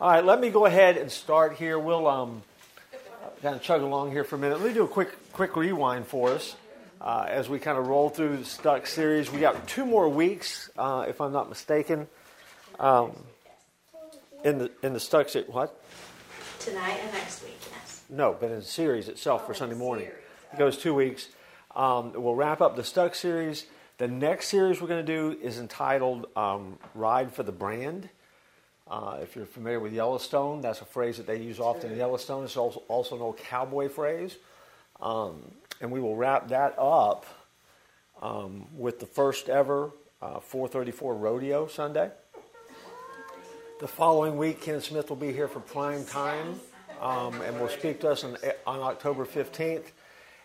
All right, let me go ahead and start here. We'll um, kind of chug along here for a minute. Let me do a quick quick rewind for us uh, as we kind of roll through the Stuck series. We got two more weeks, uh, if I'm not mistaken, um, in the in the Stuck series. What? Tonight and next week, yes. No, but in the series itself for Oh, Sunday morning. series. It goes two weeks. Um, we'll wrap up the Stuck series. The next series we're going to do is entitled um, Ride for the Brand. Uh, if you're familiar with Yellowstone, that's a phrase that they use often in Yellowstone. It's also, also an old cowboy phrase. Um, and we will wrap that up um, with the first ever uh, 434 Rodeo Sunday. The following week, Ken Smith will be here for prime time um, and will speak to us on, on October 15th.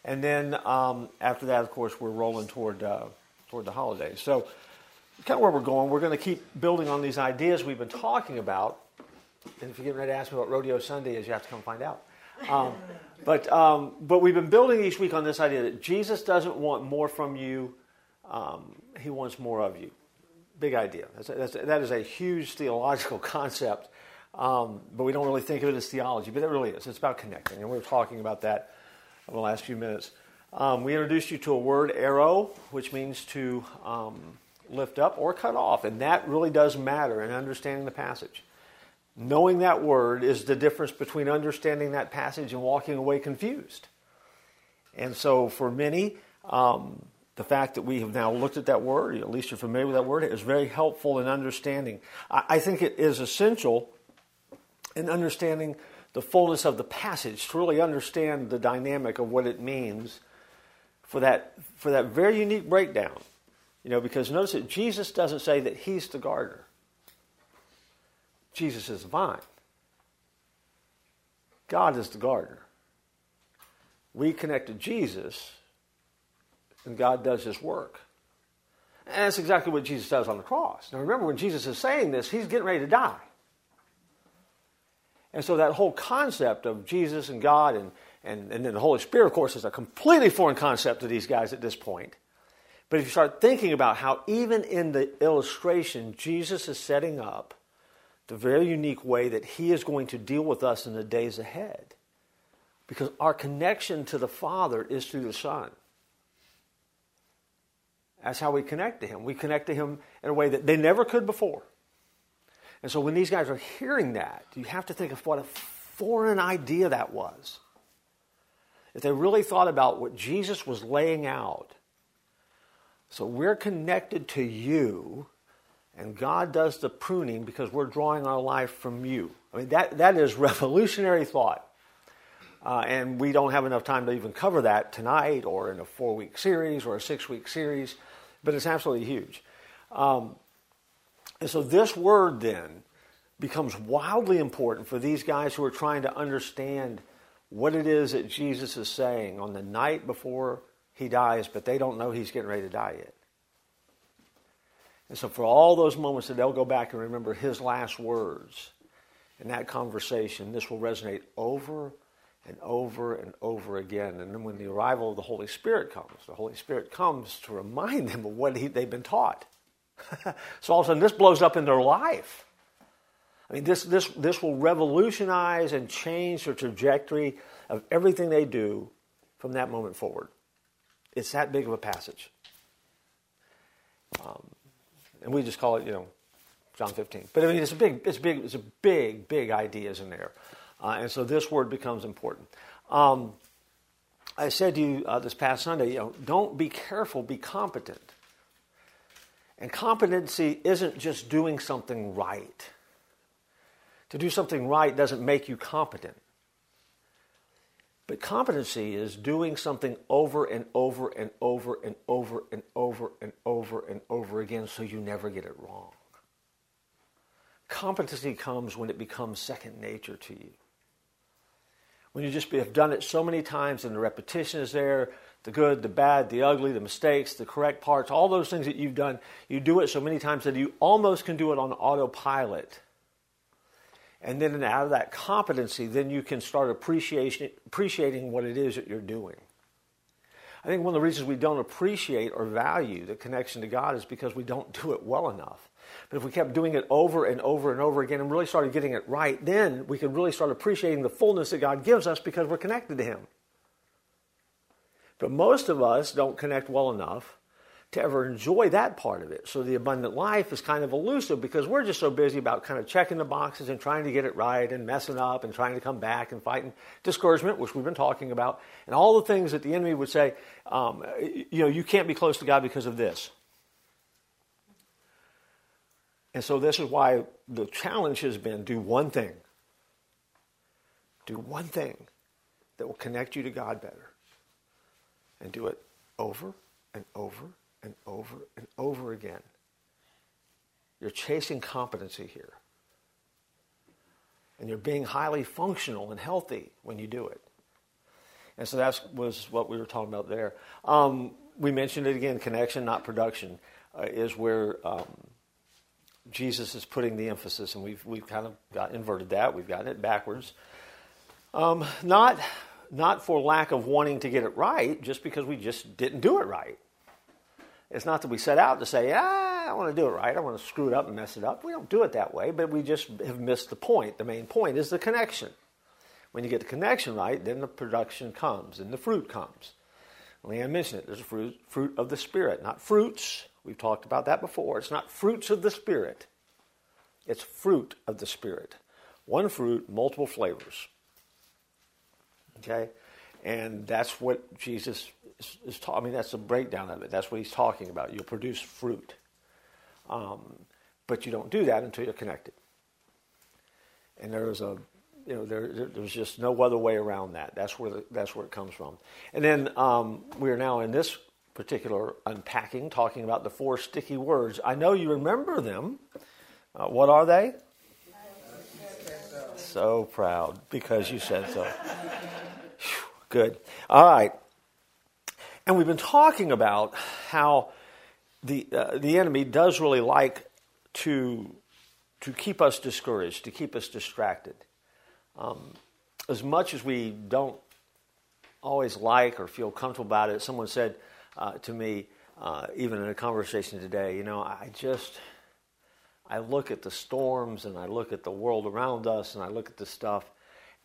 And then um, after that, of course, we're rolling toward, uh, toward the holidays. So, kind of where we're going, we're going to keep building on these ideas we've been talking about. And if you're getting ready to ask me what Rodeo Sunday is, you have to come find out. Um, but, um, but we've been building each week on this idea that Jesus doesn't want more from you, um, he wants more of you. Big idea. That's that's that is a huge theological concept, um, but we don't really think of it as theology, but it really is. It's about connecting, and we we're talking about that over the last few minutes. Um, we introduced you to a word, airo, which means to um, lift up or cut off, and that really does matter in understanding the passage. Knowing that word is the difference between understanding that passage and walking away confused. And so, for many, um, the fact that we have now looked at that word, at least you're familiar with that word, is very helpful in understanding. I, think it is essential in understanding the fullness of the passage to really understand the dynamic of what it means for that for that very unique breakdown. You know, because notice that Jesus doesn't say that he's the gardener. Jesus is the vine. God is the gardener. We connect to Jesus, and God does his work. And that's exactly what Jesus does on the cross. Now remember, when Jesus is saying this, he's getting ready to die. And so that whole concept of Jesus and God and, and, and then the Holy Spirit, of course, is a completely foreign concept to these guys at this point. But if you start thinking about how even in the illustration, Jesus is setting up the very unique way that he is going to deal with us in the days ahead. Because our connection to the Father is through the Son. That's how we connect to him. We connect to him in a way that they never could before. And so when these guys are hearing that, you have to think of what a foreign idea that was. If they really thought about what Jesus was laying out. So we're connected to you, and God does the pruning because we're drawing our life from you. I mean, that, that is revolutionary thought. Uh, and we don't have enough time to even cover that tonight or in a four week series or a six week series, but it's absolutely huge. Um, and so this word then becomes wildly important for these guys who are trying to understand what it is that Jesus is saying on the night before he dies, but they don't know he's getting ready to die yet. And so, for all those moments that they'll go back and remember his last words in that conversation, this will resonate over and over and over again. And then, when the arrival of the Holy Spirit comes, the Holy Spirit comes to remind them of what he, they've been taught. so, all of a sudden, this blows up in their life. I mean, this, this, this will revolutionize and change the trajectory of everything they do from that moment forward. It's that big of a passage. Um, and we just call it, you know, John 15. But I mean, it's a big, it's big, it's a big, big ideas in there. Uh, and so this word becomes important. Um, I said to you uh, this past Sunday, you know, don't be careful, be competent. And competency isn't just doing something right. To do something right doesn't make you competent. But competency is doing something over and over and over and over and over and over and over again so you never get it wrong. Competency comes when it becomes second nature to you. When you just have done it so many times and the repetition is there, the good, the bad, the ugly, the mistakes, the correct parts, all those things that you've done, you do it so many times that you almost can do it on autopilot. And then out of that competency, then you can start appreciating what it is that you're doing. I think one of the reasons we don't appreciate or value the connection to God is because we don't do it well enough. But if we kept doing it over and over and over again and really started getting it right, then we could really start appreciating the fullness that God gives us because we're connected to Him. But most of us don't connect well enough to ever enjoy that part of it. So the abundant life is kind of elusive because we're just so busy about kind of checking the boxes and trying to get it right and messing up and trying to come back and fighting discouragement, which we've been talking about, and all the things that the enemy would say, um, you know, you can't be close to God because of this. And so this is why the challenge has been do one thing. Do one thing that will connect you to God better. And do it over and over and over and over again. You're chasing competency here. And you're being highly functional and healthy when you do it. And so that was what we were talking about there. Um, we mentioned it again connection, not production, uh, is where um, Jesus is putting the emphasis, and we've, we've kind of got inverted that. We've gotten it backwards. Um, not, not for lack of wanting to get it right, just because we just didn't do it right. It's not that we set out to say, ah, I want to do it right. I want to screw it up and mess it up. We don't do it that way, but we just have missed the point. The main point is the connection. When you get the connection right, then the production comes and the fruit comes. Leanne mentioned it. There's a fruit, fruit of the Spirit, not fruits. We've talked about that before. It's not fruits of the Spirit, it's fruit of the Spirit. One fruit, multiple flavors. Okay? And that's what Jesus is, is talking. I mean, that's the breakdown of it. That's what he's talking about. You'll produce fruit. Um, but you don't do that until you're connected. And there's a, you know, there, there's just no other way around that. That's where the, that's where it comes from. And then um, we are now in this particular unpacking, talking about the four sticky words. I know you remember them. Uh, what are they? So proud because you said so. Good. All right. And we've been talking about how the, uh, the enemy does really like to, to keep us discouraged, to keep us distracted. Um, as much as we don't always like or feel comfortable about it, someone said uh, to me, uh, even in a conversation today, you know, I just, I look at the storms and I look at the world around us and I look at the stuff,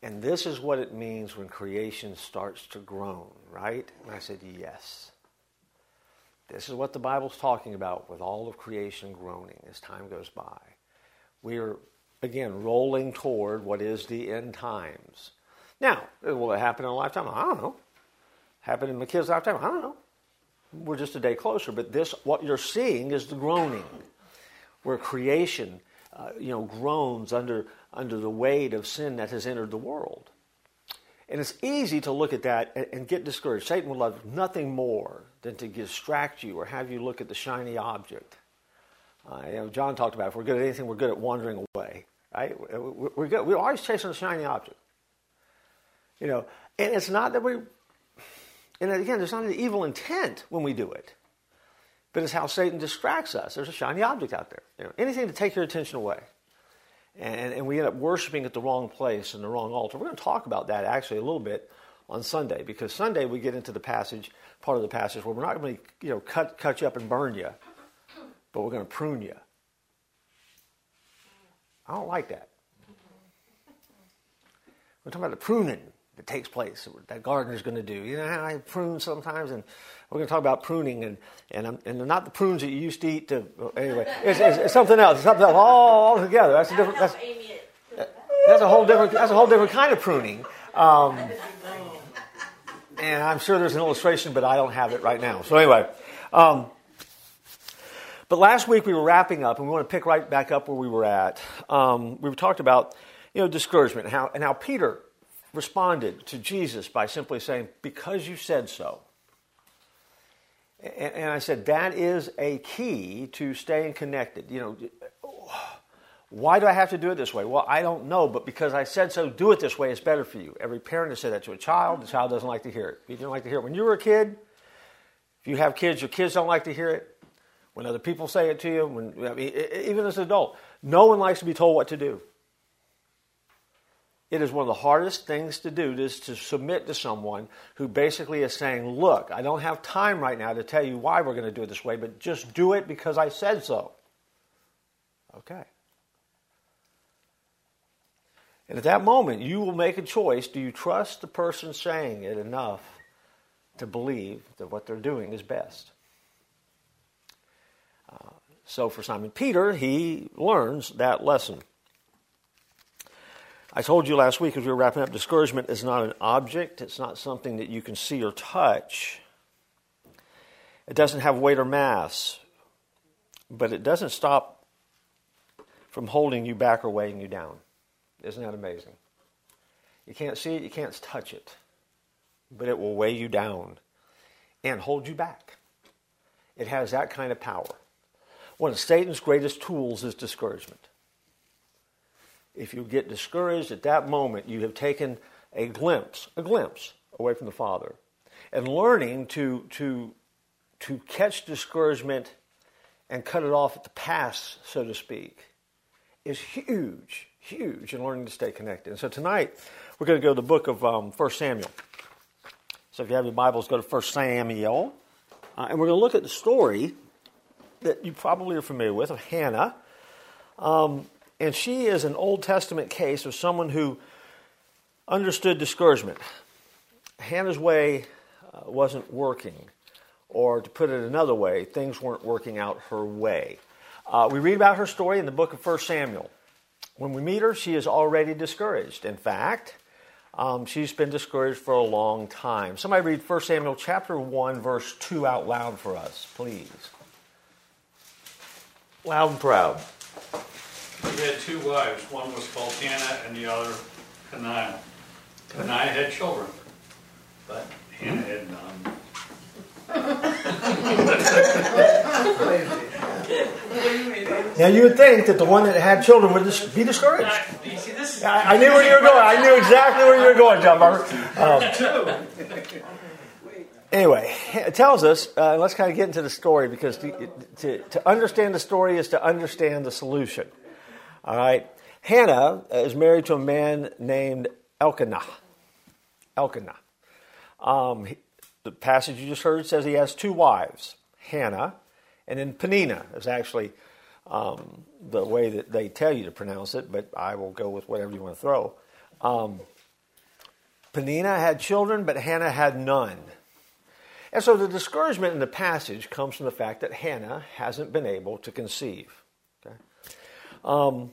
and this is what it means when creation starts to groan, right? And I said, Yes. This is what the Bible's talking about with all of creation groaning as time goes by. We are, again, rolling toward what is the end times. Now, will it happen in a lifetime? I don't know. Happen in my kid's lifetime? I don't know. We're just a day closer, but this, what you're seeing is the groaning, where creation, uh, you know, groans under under the weight of sin that has entered the world. And it's easy to look at that and, and get discouraged. Satan would love nothing more than to distract you or have you look at the shiny object. Uh, you know, John talked about if we're good at anything, we're good at wandering away. Right? We're good. We're always chasing a shiny object. You know, and it's not that we. And again, there's not an evil intent when we do it, but it's how Satan distracts us. There's a shiny object out there. You know, anything to take your attention away and, and we end up worshiping at the wrong place and the wrong altar. We're going to talk about that actually a little bit on Sunday because Sunday we get into the passage, part of the passage where we're not going to you know cut cut you up and burn you, but we're going to prune you. I don't like that. We're talking about the pruning that takes place that gardener's going to do. You know how I prune sometimes, and we're going to talk about pruning and and, and not the prunes that you used to eat. To anyway, it's, it's, it's something else. It's something else all, together. That's a different. That's, that's a whole different. That's a whole different kind of pruning. Um, and I'm sure there's an illustration, but I don't have it right now. So anyway. Um, but last week we were wrapping up, and we want to pick right back up where we were at. Um, we talked about, you know, discouragement and how, and how Peter responded to Jesus by simply saying, Because you said so. And, I said, That is a key to staying connected. You know, why do I have to do it this way? Well, I don't know, but because I said so, do it this way, it's better for you. Every parent has said that to a child. The child doesn't like to hear it. You didn't like to hear it when you were a kid, if you have kids, your kids don't like to hear it. When other people say it to you, when, I mean, even as an adult, no one likes to be told what to do. It is one of the hardest things to do is to submit to someone who basically is saying, Look, I don't have time right now to tell you why we're going to do it this way, but just do it because I said so. Okay. And at that moment, you will make a choice. Do you trust the person saying it enough to believe that what they're doing is best? Uh, so for Simon Peter, he learns that lesson. I told you last week as we were wrapping up, discouragement is not an object, it's not something that you can see or touch. It doesn't have weight or mass, but it doesn't stop from holding you back or weighing you down. Isn't that amazing? You can't see it, you can't touch it, but it will weigh you down and hold you back. It has that kind of power. One of Satan's greatest tools is discouragement. If you get discouraged at that moment, you have taken a glimpse, a glimpse away from the Father. And learning to, to, to catch discouragement and cut it off at the pass, so to speak, is huge huge in learning to stay connected. And so tonight, we're going to go to the book of um, 1 Samuel. So if you have your Bibles, go to 1 Samuel. Uh, and we're going to look at the story that you probably are familiar with of Hannah. Um, and she is an Old Testament case of someone who understood discouragement. Hannah's way uh, wasn't working. Or to put it another way, things weren't working out her way. Uh, we read about her story in the book of 1 Samuel. When we meet her, she is already discouraged. In fact, um, she's been discouraged for a long time. Somebody read 1 Samuel chapter 1, verse 2 out loud for us, please. Loud and proud. He had two wives. One was called Hannah and the other Peninnah. Peninnah had children, but Hannah had none. Now you would think that the one that had children would just be discouraged. I, I knew where you were going. I knew exactly where you were going, John Barber. Um, anyway, it tells us. Uh, let's kind of get into the story because to, to, to understand the story is to understand the solution. All right, Hannah is married to a man named Elkanah. Elkanah. Um, the passage you just heard says he has two wives, Hannah, and then Peninnah is actually um, the way that they tell you to pronounce it, but I will go with whatever you want to throw. Um, Peninnah had children, but Hannah had none. And so the discouragement in the passage comes from the fact that Hannah hasn't been able to conceive. Um,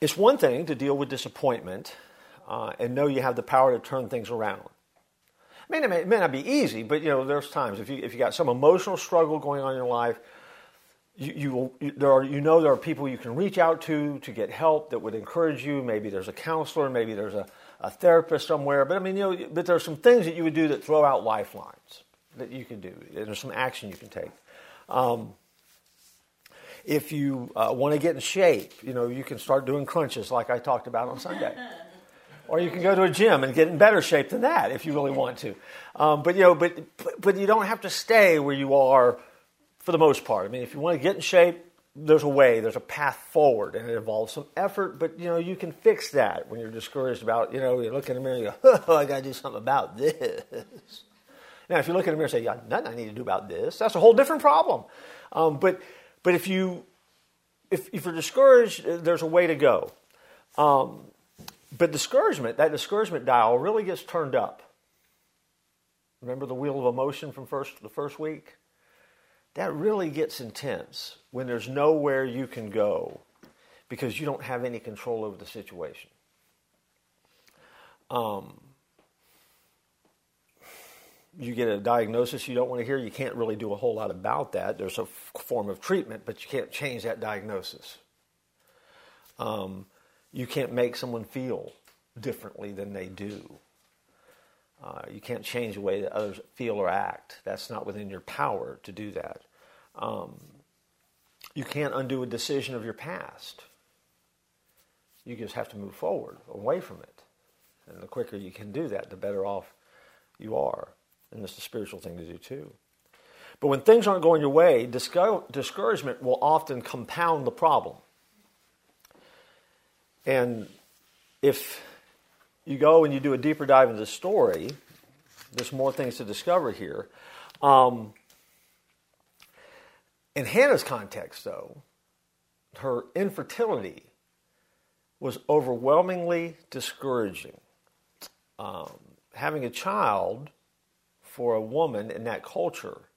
it's one thing to deal with disappointment uh, and know you have the power to turn things around. I mean, it may, it may not be easy, but you know, there's times if you if you got some emotional struggle going on in your life, you, you, you, there are, you know there are people you can reach out to to get help that would encourage you. Maybe there's a counselor, maybe there's a, a therapist somewhere. But I mean, you know, but there's some things that you would do that throw out lifelines that you can do. There's some action you can take. Um, if you uh, want to get in shape, you know, you can start doing crunches like I talked about on Sunday. or you can go to a gym and get in better shape than that if you really want to. Um, but you know, but but you don't have to stay where you are for the most part. I mean, if you want to get in shape, there's a way, there's a path forward, and it involves some effort. But you know, you can fix that when you're discouraged about. You know, you look in the mirror, and you go, "Oh, I got to do something about this." Now, if you look in the mirror and say, "Yeah, nothing I need to do about this," that's a whole different problem. Um, but but if you if, if you're discouraged, there's a way to go. Um, but discouragement, that discouragement dial really gets turned up. Remember the wheel of emotion from first the first week? that really gets intense when there's nowhere you can go because you don't have any control over the situation. Um, you get a diagnosis you don't want to hear, you can't really do a whole lot about that. There's a f- form of treatment, but you can't change that diagnosis. Um, you can't make someone feel differently than they do. Uh, you can't change the way that others feel or act. That's not within your power to do that. Um, you can't undo a decision of your past. You just have to move forward, away from it. And the quicker you can do that, the better off you are. And it's a spiritual thing to do too. But when things aren't going your way, discouragement will often compound the problem. And if you go and you do a deeper dive into the story, there's more things to discover here. Um, in Hannah's context, though, her infertility was overwhelmingly discouraging. Um, having a child for a woman in that culture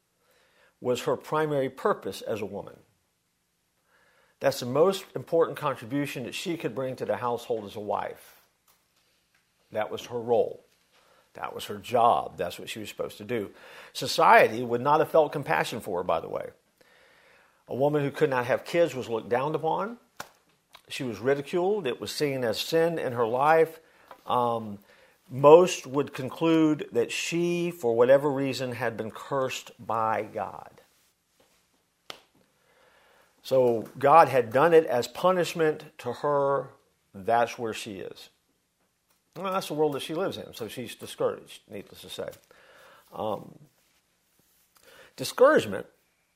was her primary purpose as a woman. That's the most important contribution that she could bring to the household as a wife. That was her role. That was her job. That's what she was supposed to do. Society would not have felt compassion for her, by the way. A woman who could not have kids was looked down upon. She was ridiculed. It was seen as sin in her life. Um, most would conclude that she, for whatever reason, had been cursed by God. So God had done it as punishment to her. That's where she is. Well, that's the world that she lives in, so she's discouraged, needless to say. Um, discouragement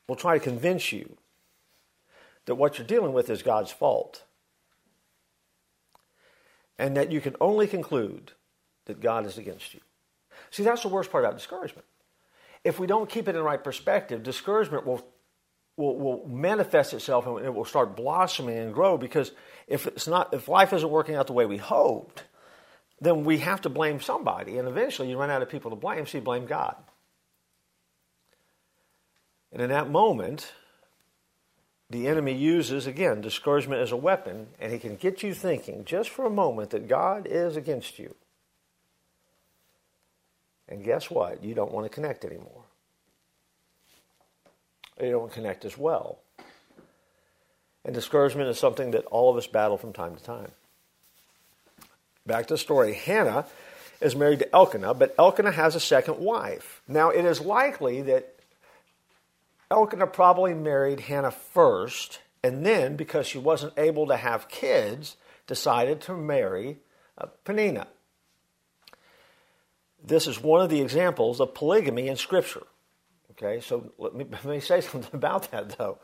will try to convince you that what you're dealing with is God's fault. And that you can only conclude that God is against you. See, that's the worst part about discouragement. If we don't keep it in the right perspective, discouragement will, will, will manifest itself and it will start blossoming and grow because if, it's not, if life isn't working out the way we hoped, then we have to blame somebody. And eventually you run out of people to blame, so you blame God. And in that moment, the enemy uses, again, discouragement as a weapon, and he can get you thinking just for a moment that God is against you. And guess what? You don't want to connect anymore. You don't connect as well. And discouragement is something that all of us battle from time to time. Back to the story. Hannah is married to Elkanah, but Elkanah has a second wife. Now, it is likely that Elkanah probably married Hannah first, and then, because she wasn't able to have kids, decided to marry uh, Peninnah. This is one of the examples of polygamy in Scripture. Okay, so let me, let me say something about that, though.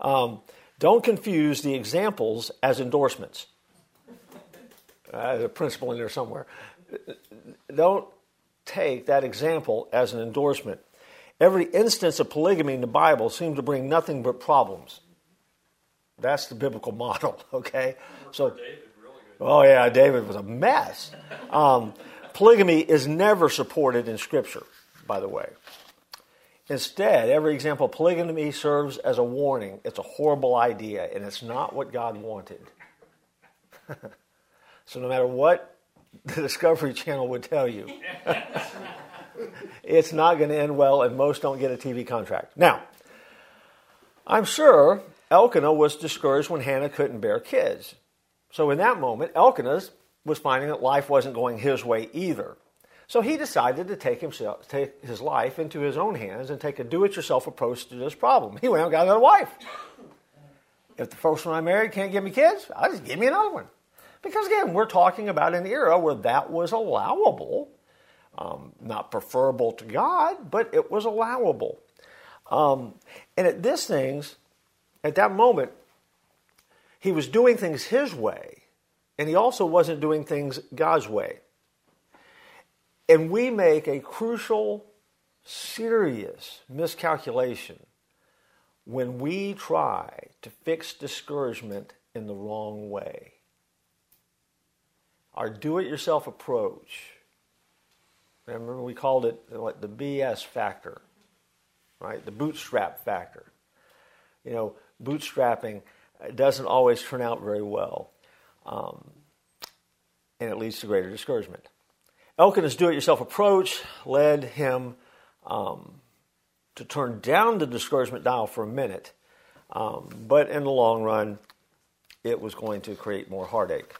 Um, don't confuse the examples as endorsements. Uh, a principle in there somewhere. Don't take that example as an endorsement. Every instance of polygamy in the Bible seems to bring nothing but problems. That's the biblical model, okay? So, oh yeah, David was a mess. Um, polygamy is never supported in Scripture, by the way. Instead, every example of polygamy serves as a warning. It's a horrible idea, and it's not what God wanted. so, no matter what the Discovery Channel would tell you, it's not going to end well, and most don't get a TV contract. Now, I'm sure Elkanah was discouraged when Hannah couldn't bear kids. So, in that moment, Elkanah was finding that life wasn't going his way either. So he decided to take, himself, take his life into his own hands and take a do it yourself approach to this problem. He went out and got another wife. If the first one I married can't give me kids, I'll just give me another one. Because again, we're talking about an era where that was allowable. Um, not preferable to God, but it was allowable. Um, and at this things, at that moment, he was doing things his way, and he also wasn't doing things God's way. And we make a crucial, serious miscalculation when we try to fix discouragement in the wrong way. Our do it yourself approach. Remember, we called it what, the BS factor, right? The bootstrap factor. You know, bootstrapping doesn't always turn out very well, um, and it leads to greater discouragement. Elkanah's do it yourself approach led him um, to turn down the discouragement dial for a minute, um, but in the long run, it was going to create more heartache.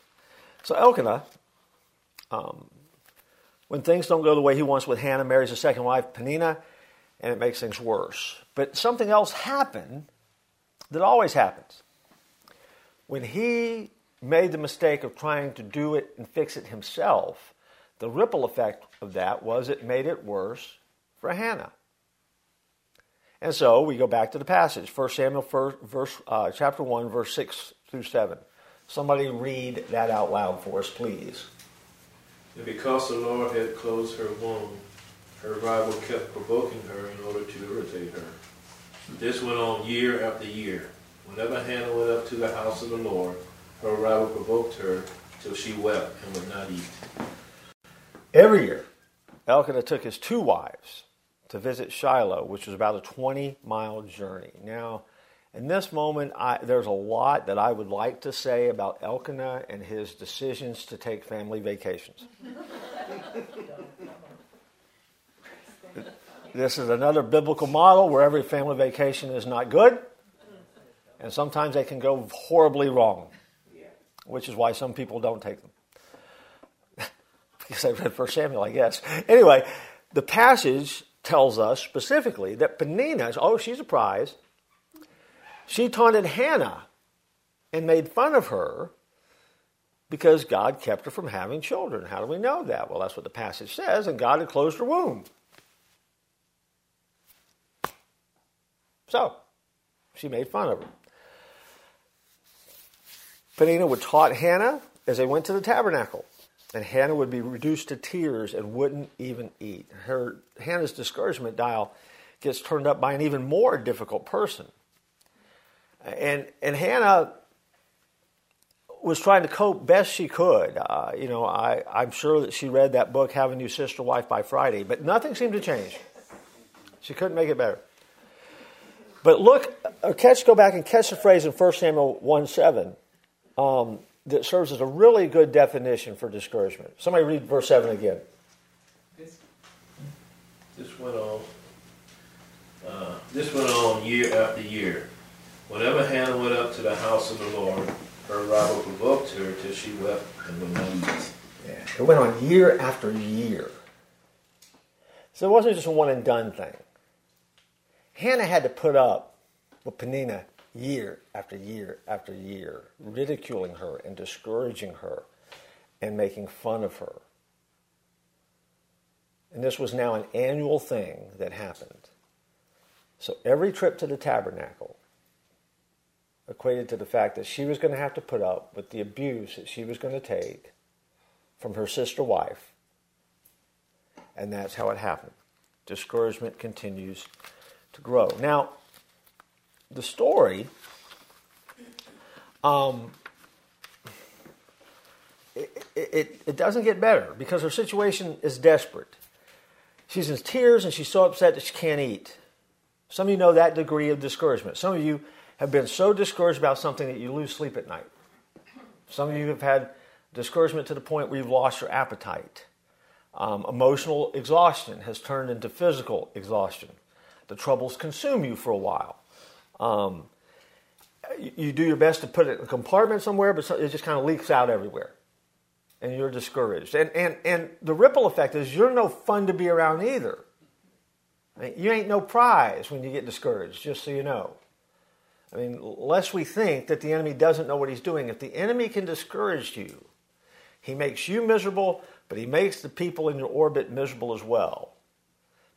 So Elkanah, um, when things don't go the way he wants with Hannah, marries a second wife, Peninnah, and it makes things worse. But something else happened that always happens. When he made the mistake of trying to do it and fix it himself, the ripple effect of that was it made it worse for Hannah. And so we go back to the passage, 1 Samuel first, verse, uh, chapter 1, verse 6 through 7. Somebody read that out loud for us, please. And because the Lord had closed her womb, her rival kept provoking her in order to irritate her. This went on year after year. Whenever Hannah went up to the house of the Lord, her rival provoked her till she wept and would not eat. Every year, Elkanah took his two wives to visit Shiloh, which was about a 20 mile journey. Now, in this moment, I, there's a lot that I would like to say about Elkanah and his decisions to take family vacations. this is another biblical model where every family vacation is not good, and sometimes they can go horribly wrong, which is why some people don't take them because I read First Samuel, I guess. Anyway, the passage tells us specifically that Peninnah, oh, she's a prize. She taunted Hannah and made fun of her because God kept her from having children. How do we know that? Well, that's what the passage says, and God had closed her womb. So, she made fun of her. Peninnah would taunt Hannah as they went to the tabernacle and Hannah would be reduced to tears and wouldn't even eat. Her Hannah's discouragement dial gets turned up by an even more difficult person. And and Hannah was trying to cope best she could. Uh, you know, I, I'm sure that she read that book, Have a New Sister Wife by Friday, but nothing seemed to change. She couldn't make it better. But look, uh, catch, go back and catch the phrase in 1 Samuel 1 7. Um, that serves as a really good definition for discouragement. Somebody read verse 7 again. This went on. Uh, this went on year after year. Whenever Hannah went up to the house of the Lord, her rival provoked her till she wept and would not eat. Yeah, it went on year after year. So it wasn't just a one and done thing. Hannah had to put up with Peninnah year after year after year, ridiculing her and discouraging her and making fun of her. And this was now an annual thing that happened. So every trip to the tabernacle equated to the fact that she was going to have to put up with the abuse that she was going to take from her sister wife. And that's how it happened. Discouragement continues to grow. Now, the story, um, it, it, it doesn't get better because her situation is desperate. She's in tears and she's so upset that she can't eat. Some of you know that degree of discouragement. Some of you have been so discouraged about something that you lose sleep at night. Some of you have had discouragement to the point where you've lost your appetite. Um, emotional exhaustion has turned into physical exhaustion. The troubles consume you for a while. Um, you do your best to put it in a compartment somewhere, but it just kind of leaks out everywhere. And you're discouraged. And, and, and the ripple effect is you're no fun to be around either. You ain't no prize when you get discouraged, just so you know. I mean, lest we think that the enemy doesn't know what he's doing. If the enemy can discourage you, he makes you miserable, but he makes the people in your orbit miserable as well.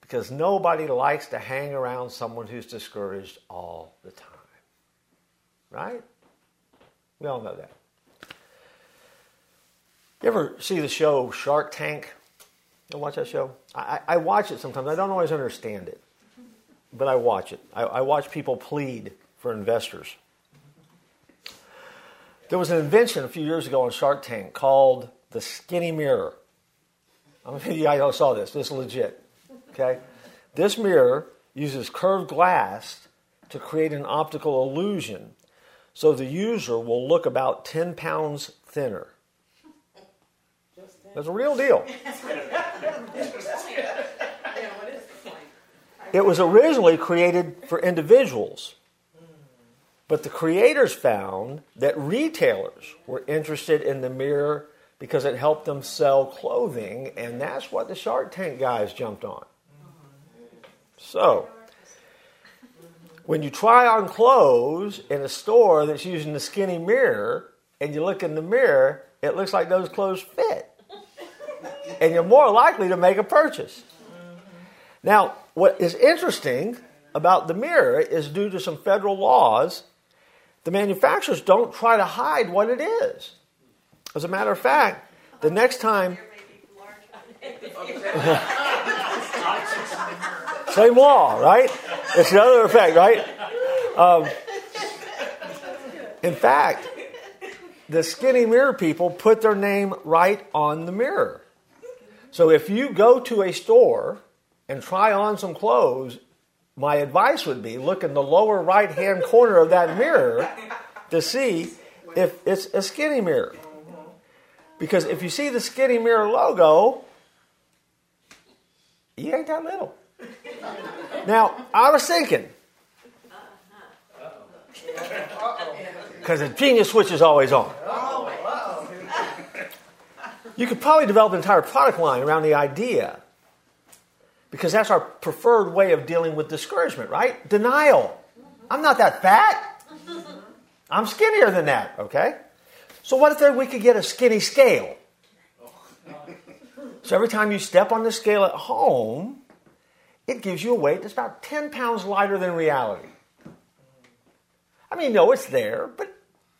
Because nobody likes to hang around someone who's discouraged all the time. Right? We all know that. You ever see the show Shark Tank? You watch that show? I, I watch it sometimes. I don't always understand it, but I watch it. I, I watch people plead for investors. There was an invention a few years ago on Shark Tank called the skinny mirror. I don't know if you guys saw this. This is legit. Okay? This mirror uses curved glass to create an optical illusion so the user will look about 10 pounds thinner. That's a real deal. It was originally created for individuals, but the creators found that retailers were interested in the mirror because it helped them sell clothing, and that's what the Shark Tank guys jumped on. So, when you try on clothes in a store that's using the skinny mirror, and you look in the mirror, it looks like those clothes fit. And you're more likely to make a purchase. Now, what is interesting about the mirror is due to some federal laws, the manufacturers don't try to hide what it is. As a matter of fact, the next time. Same law, right? It's another effect, right? Um, In fact, the skinny mirror people put their name right on the mirror. So if you go to a store and try on some clothes, my advice would be look in the lower right hand corner of that mirror to see if it's a skinny mirror. Because if you see the skinny mirror logo, you ain't that little. Now, I was thinking, because the genius switch is always on. You could probably develop an entire product line around the idea because that's our preferred way of dealing with discouragement, right? Denial. I'm not that fat. I'm skinnier than that, okay? So, what if we could get a skinny scale? So, every time you step on the scale at home, it gives you a weight that's about 10 pounds lighter than reality. I mean, no, it's there, but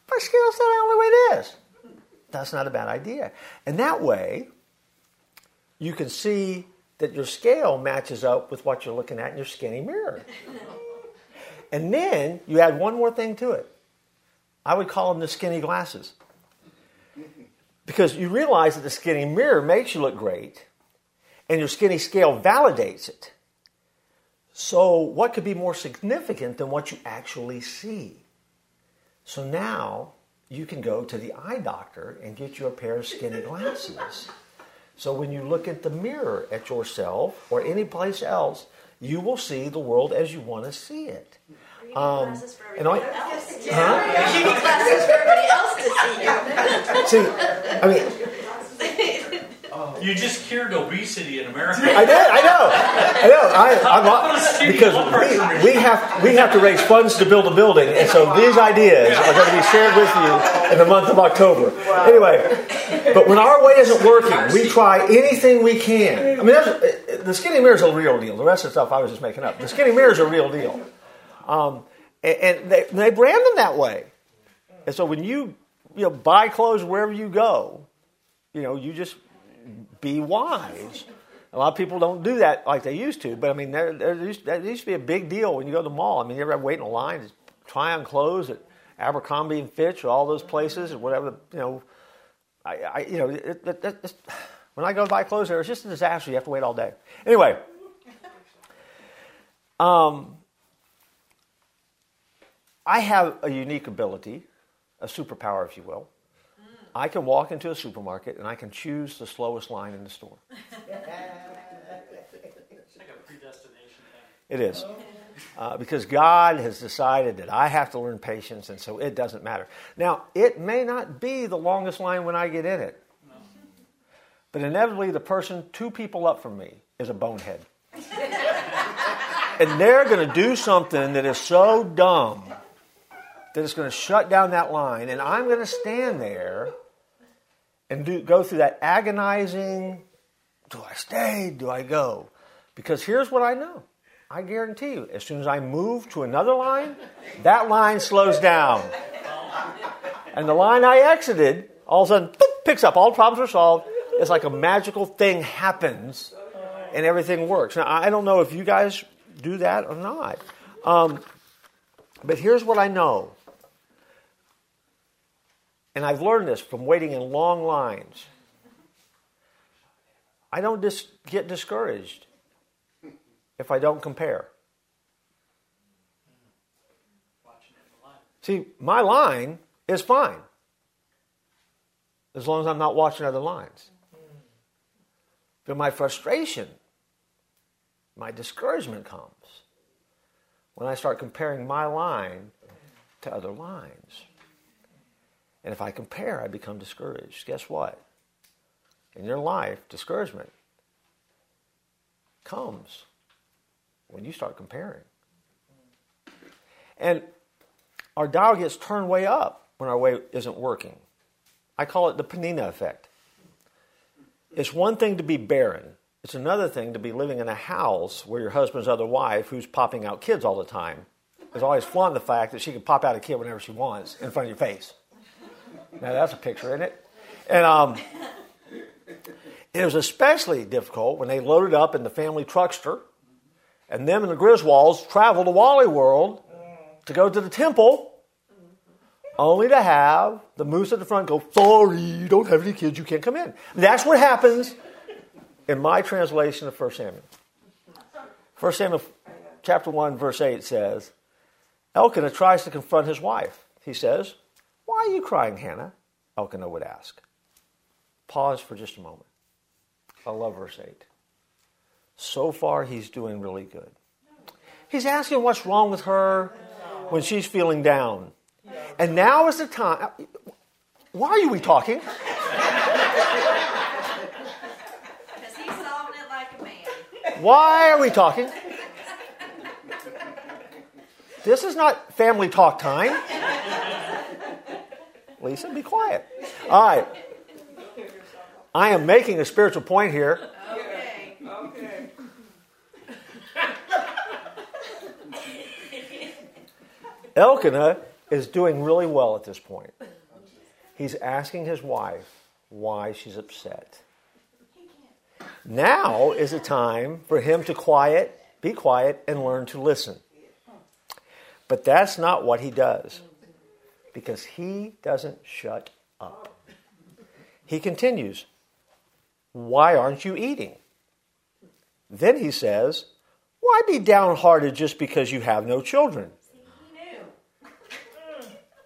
my scale's not the only way it is. That's not a bad idea. And that way, you can see that your scale matches up with what you're looking at in your skinny mirror. and then you add one more thing to it. I would call them the skinny glasses. Because you realize that the skinny mirror makes you look great, and your skinny scale validates it. So, what could be more significant than what you actually see? So now you can go to the eye doctor and get you a pair of skinny glasses. So when you look at the mirror at yourself or any place else, you will see the world as you want to see it. Um, and I, huh? You need glasses for everybody else to see you. See, I mean, You just cured obesity in America. I did. I know. I know. I, I'm because we, we have we have to raise funds to build a building, and so these ideas are going to be shared with you in the month of October. Anyway, but when our way isn't working, we try anything we can. I mean, the skinny mirror is a real deal. The rest of the stuff I was just making up. The skinny mirror is a real deal, um, and, and they, they brand them that way. And so when you you know buy clothes wherever you go, you know you just be wise. A lot of people don't do that like they used to, but I mean, there, there, used, there used to be a big deal when you go to the mall. I mean, you ever wait in a line to try on clothes at Abercrombie and Fitch or all those places or whatever, you know. I, I you know, it, it, it, when I go buy clothes there, it's just a disaster. You have to wait all day. Anyway, um, I have a unique ability, a superpower, if you will. I can walk into a supermarket and I can choose the slowest line in the store. It is. Uh, because God has decided that I have to learn patience, and so it doesn't matter. Now, it may not be the longest line when I get in it, but inevitably, the person two people up from me is a bonehead. and they're going to do something that is so dumb that it's going to shut down that line, and I'm going to stand there and do, go through that agonizing do I stay? Do I go? Because here's what I know. I guarantee you, as soon as I move to another line, that line slows down. And the line I exited, all of a sudden, boop, picks up. All problems are solved. It's like a magical thing happens and everything works. Now, I don't know if you guys do that or not. Um, but here's what I know. And I've learned this from waiting in long lines. I don't dis- get discouraged if I don't compare. See, my line is fine as long as I'm not watching other lines. But my frustration, my discouragement comes when I start comparing my line to other lines. And if I compare, I become discouraged. Guess what? In your life, discouragement comes when you start comparing. And our dial gets turned way up when our way isn't working. I call it the Peninnah effect. It's one thing to be barren. It's another thing to be living in a house where your husband's other wife, who's popping out kids all the time, is always flaunting the fact that she can pop out a kid whenever she wants in front of your face. Now that's a picture, isn't it? And um, it was especially difficult when they loaded up in the family truckster, and them and the Griswolds traveled to Wally World to go to the temple only to have the moose at the front go, Sorry, you don't have any kids, you can't come in. That's what happens in my translation of 1 Samuel. 1 Samuel chapter 1, verse 8 says, Elkanah tries to confront his wife. He says, Why are you crying, Hannah? Elkanah would ask. Pause for just a moment. I love verse 8. So far, he's doing really good. He's asking what's wrong with her when she's feeling down. And now is the time. Why are we talking? Because he's solving it like a man. Why are we talking? This is not family talk time. Lisa, be quiet. All right. I am making a spiritual point here. Okay. Okay. Elkanah is doing really well at this point. He's asking his wife why she's upset. Now is the time for him to quiet, be quiet, and learn to listen. But that's not what he does because he doesn't shut up. He continues, Why aren't you eating? Then he says, Why be downhearted just because you have no children?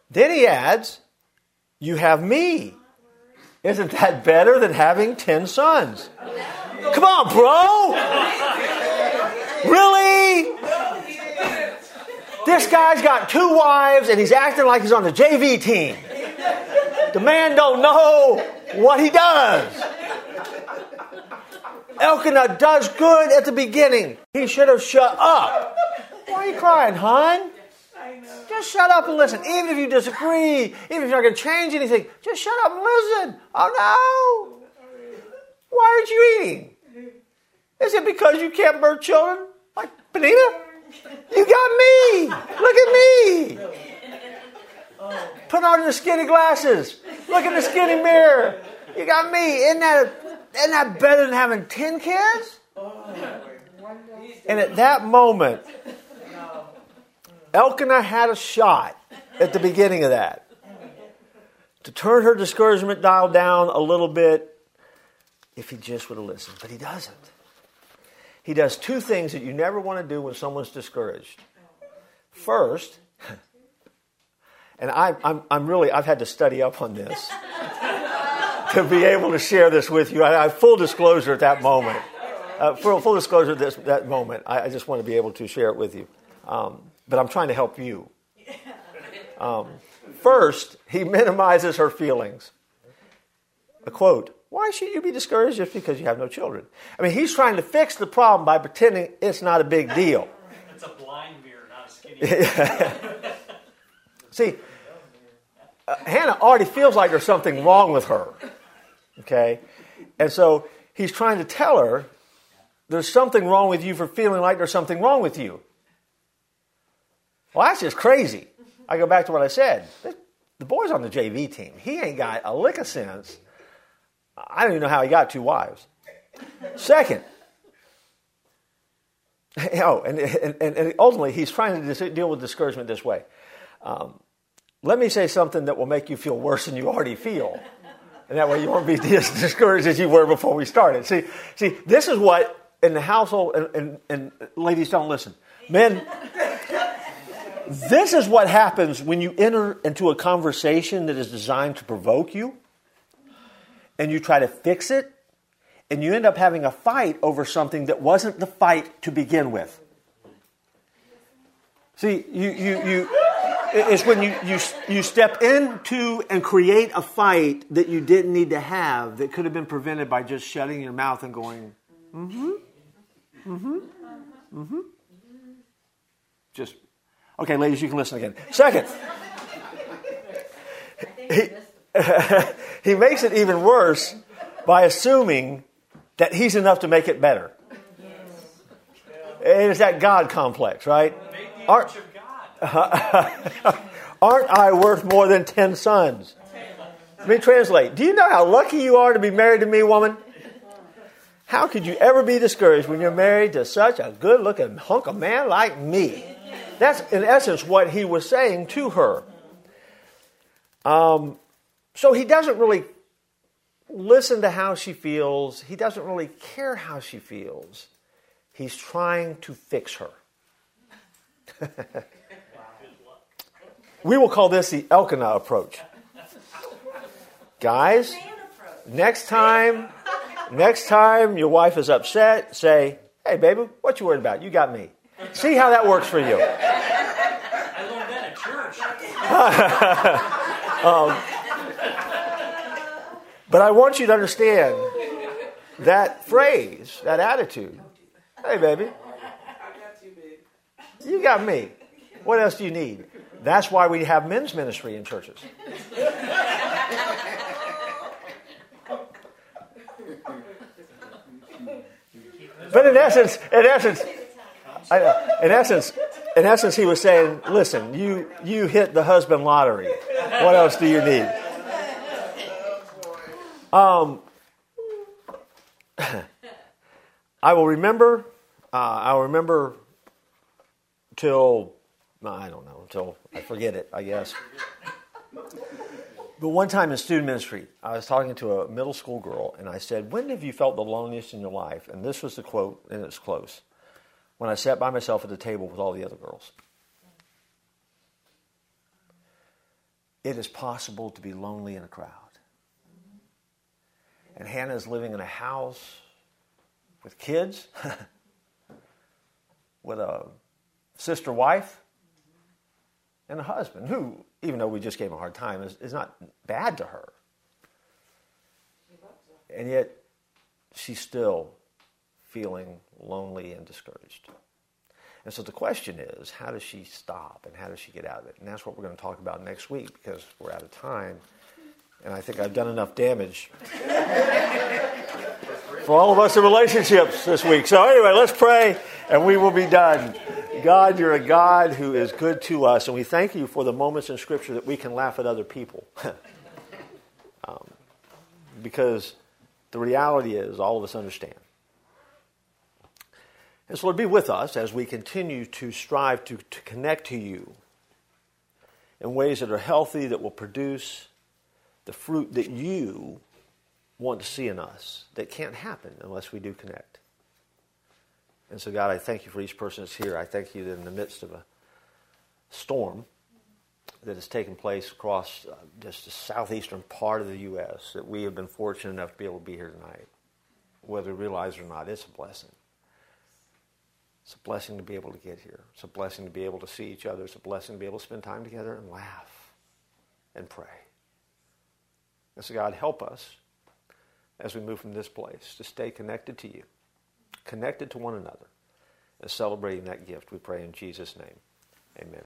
Then he adds, You have me. Isn't that better than having 10 sons? Come on, bro! Really? This guy's got two wives and he's acting like he's on the JV team. The man don't know what he does. Elkanah does good at the beginning. He should have shut up. Why are you crying, hon? Just shut up and listen. Even if you disagree, even if you're not going to change anything, just shut up and listen. Oh no! Why aren't you eating? Is it because you can't birth children? Like Peninnah? You got me! Look at me! Put on your skinny glasses. Look in the skinny mirror. You got me. Isn't that, isn't that better than having 10 kids? And at that moment, Elkanah had a shot at the beginning of that to turn her discouragement dial down a little bit if he just would have listened. But he doesn't. He does two things that you never want to do when someone's discouraged. First, and I, I'm, I'm really, I've had to study up on this to be able to share this with you. I, have full disclosure at that moment. Uh, full, full disclosure at this, that moment. I, I just want to be able to share it with you. Um, but I'm trying to help you. Um, first, he minimizes her feelings. A quote Why should you be discouraged just because you have no children? I mean, he's trying to fix the problem by pretending it's not a big deal. It's a blind mirror, not a skinny. See, uh, Hannah already feels like there's something wrong with her. Okay? And so he's trying to tell her there's something wrong with you for feeling like there's something wrong with you. Well, that's just crazy. I go back to what I said. The boy's on the JV team. He ain't got a lick of sense. I don't even know how he got two wives. Second, oh, and, and, and ultimately, he's trying to deal with discouragement this way. Um, let me say something that will make you feel worse than you already feel. And that way you won't be as discouraged as you were before we started. See, see this is what in the household, and, and, and ladies don't listen. Men, this is what happens when you enter into a conversation that is designed to provoke you and you try to fix it and you end up having a fight over something that wasn't the fight to begin with. See, you, you, you, it's when you, you, you step into and create a fight that you didn't need to have that could have been prevented by just shutting your mouth and going, mm hmm, mm hmm, mm hmm. Just, okay, ladies, you can listen again. Second, he, he makes it even worse by assuming that he's enough to make it better. It is that God complex, right? Aren't, aren't I worth more than 10 sons? Let me translate. Do you know how lucky you are to be married to me, woman? How could you ever be discouraged when you're married to such a good looking hunk of man like me? That's in essence what he was saying to her. Um, so he doesn't really listen to how she feels. He doesn't really care how she feels. He's trying to fix her. we will call this the Elkanah approach. Guys, next time, next time your wife is upset, say, "Hey, baby, what you worried about? You got me." See how that works for you. I learned that at church. um, but I want you to understand that phrase, that attitude. Hey, baby. You got me. What else do you need? That's why we have men's ministry in churches. But in essence, in essence, in essence, in essence, he was saying, "Listen, you you hit the husband lottery. What else do you need?" Um, I will remember. Uh, I'll remember till I don't know until I forget it. I guess. But one time in student ministry, I was talking to a middle school girl, and I said, When have you felt the loneliest in your life? And this was the quote, and it's close. When I sat by myself at the table with all the other girls. It is possible to be lonely in a crowd. And Hannah is living in a house with kids, with a sister wife, and a husband who even though we just gave him a hard time, is, is not bad to her. And yet, she's still feeling lonely and discouraged. And so the question is, how does she stop and how does she get out of it? And that's what we're going to talk about next week because we're out of time. And I think I've done enough damage for all of us in relationships this week. So, anyway, let's pray and we will be done. God, you're a God who is good to us, and we thank you for the moments in Scripture that we can laugh at other people. um, because the reality is, all of us understand. And so, Lord, be with us as we continue to strive to, to connect to you in ways that are healthy, that will produce the fruit that you want to see in us, that can't happen unless we do connect. And so, God, I thank you for each person that's here. I thank you that in the midst of a storm that has taken place across uh, just the southeastern part of the U.S., that we have been fortunate enough to be able to be here tonight. Whether we realize it or not, it's a blessing. It's a blessing to be able to get here. It's a blessing to be able to see each other. It's a blessing to be able to spend time together and laugh and pray. And so, God, help us as we move from this place to stay connected to you connected to one another and celebrating that gift. We pray in Jesus' name. Amen.